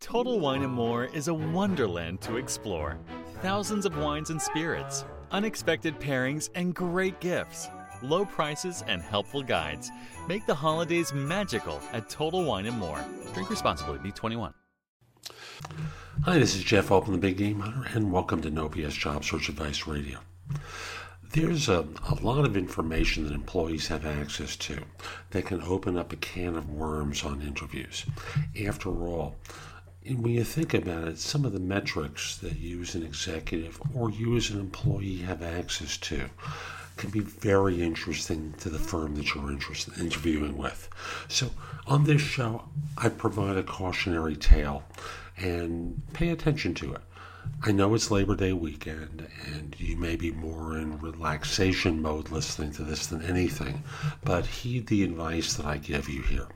Total Wine and More is a wonderland to explore. Thousands of wines and spirits, unexpected pairings, and great gifts. Low prices and helpful guides make the holidays magical at Total Wine and More. Drink responsibly. Be 21. Hi, this is Jeff Altman, the Big Game Hunter, and welcome to No BS Job Search Advice Radio. There's a, a lot of information that employees have access to that can open up a can of worms on interviews. After all, when you think about it, some of the metrics that you as an executive or you as an employee have access to can be very interesting to the firm that you're interested in interviewing with. So on this show, I provide a cautionary tale and pay attention to it. I know it's Labor Day weekend, and you may be more in relaxation mode listening to this than anything, but heed the advice that I give you here.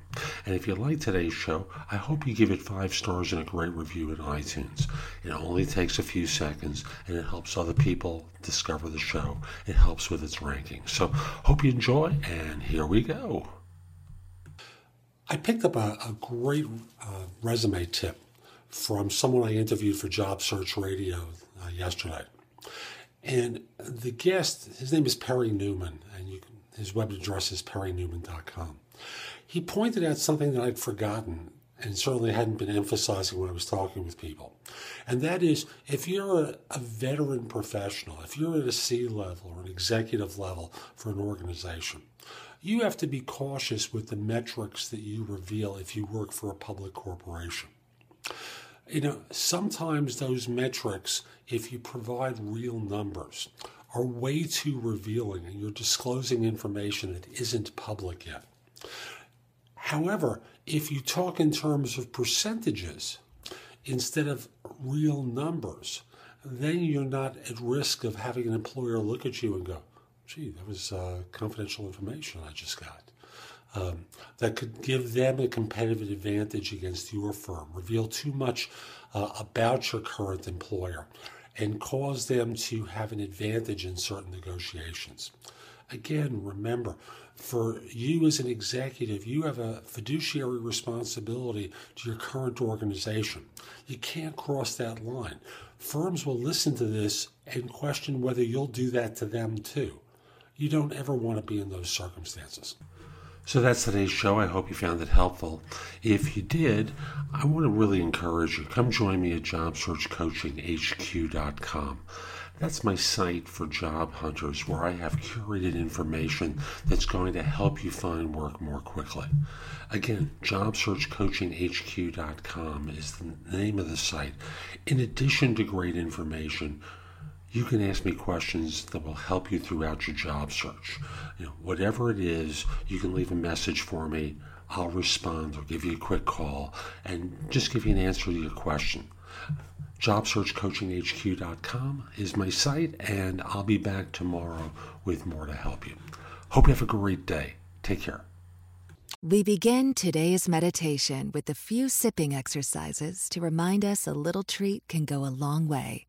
And if you like today's show, I hope you give it five stars and a great review in iTunes. It only takes a few seconds, and it helps other people discover the show. It helps with its ranking. So, hope you enjoy, and here we go. I picked up a, a great uh, resume tip from someone I interviewed for Job Search Radio uh, yesterday. And the guest, his name is Perry Newman, and you can, his web address is perrynewman.com. He pointed out something that I'd forgotten and certainly hadn't been emphasizing when I was talking with people. And that is if you're a, veteran professional, if you're at a C level or an executive level for an organization, you have to be cautious with the metrics that you reveal if you work for a public corporation you know, sometimes those metrics, if you provide real numbers, are way too revealing and you're disclosing information that isn't public yet. However, if you talk in terms of percentages instead of real numbers, then you're not at risk of having an employer look at you and go, gee, that was uh, confidential information I just got. Um, that could give them a competitive advantage against your firm, reveal too much uh, about your current employer, and cause them to have an advantage in certain negotiations. Again, remember, for you as an executive, you have a fiduciary responsibility to your current organization. You can't cross that line. Firms will listen to this and question whether you'll do that to them too. You don't ever want to be in those circumstances. So that's today's show. I hope you found it helpful. If you did, I want to really encourage you. Come join me at JobSearchCoachingHQ.com. That's my site for job hunters where I have curated information that's going to help you find work more quickly. Again, JobSearchCoachingHQ.com is the name of the site. In addition to great information, you can ask me questions that will help you throughout your job search. You know, whatever it is, you can leave a message for me. I'll respond or give you a quick call and just give you an answer to your question. JobSearchCoachingHQ.com is my site, and I'll be back tomorrow with more to help you. Hope you have a great day. Take care. We begin today's meditation with a few sipping exercises to remind us a little treat can go a long way.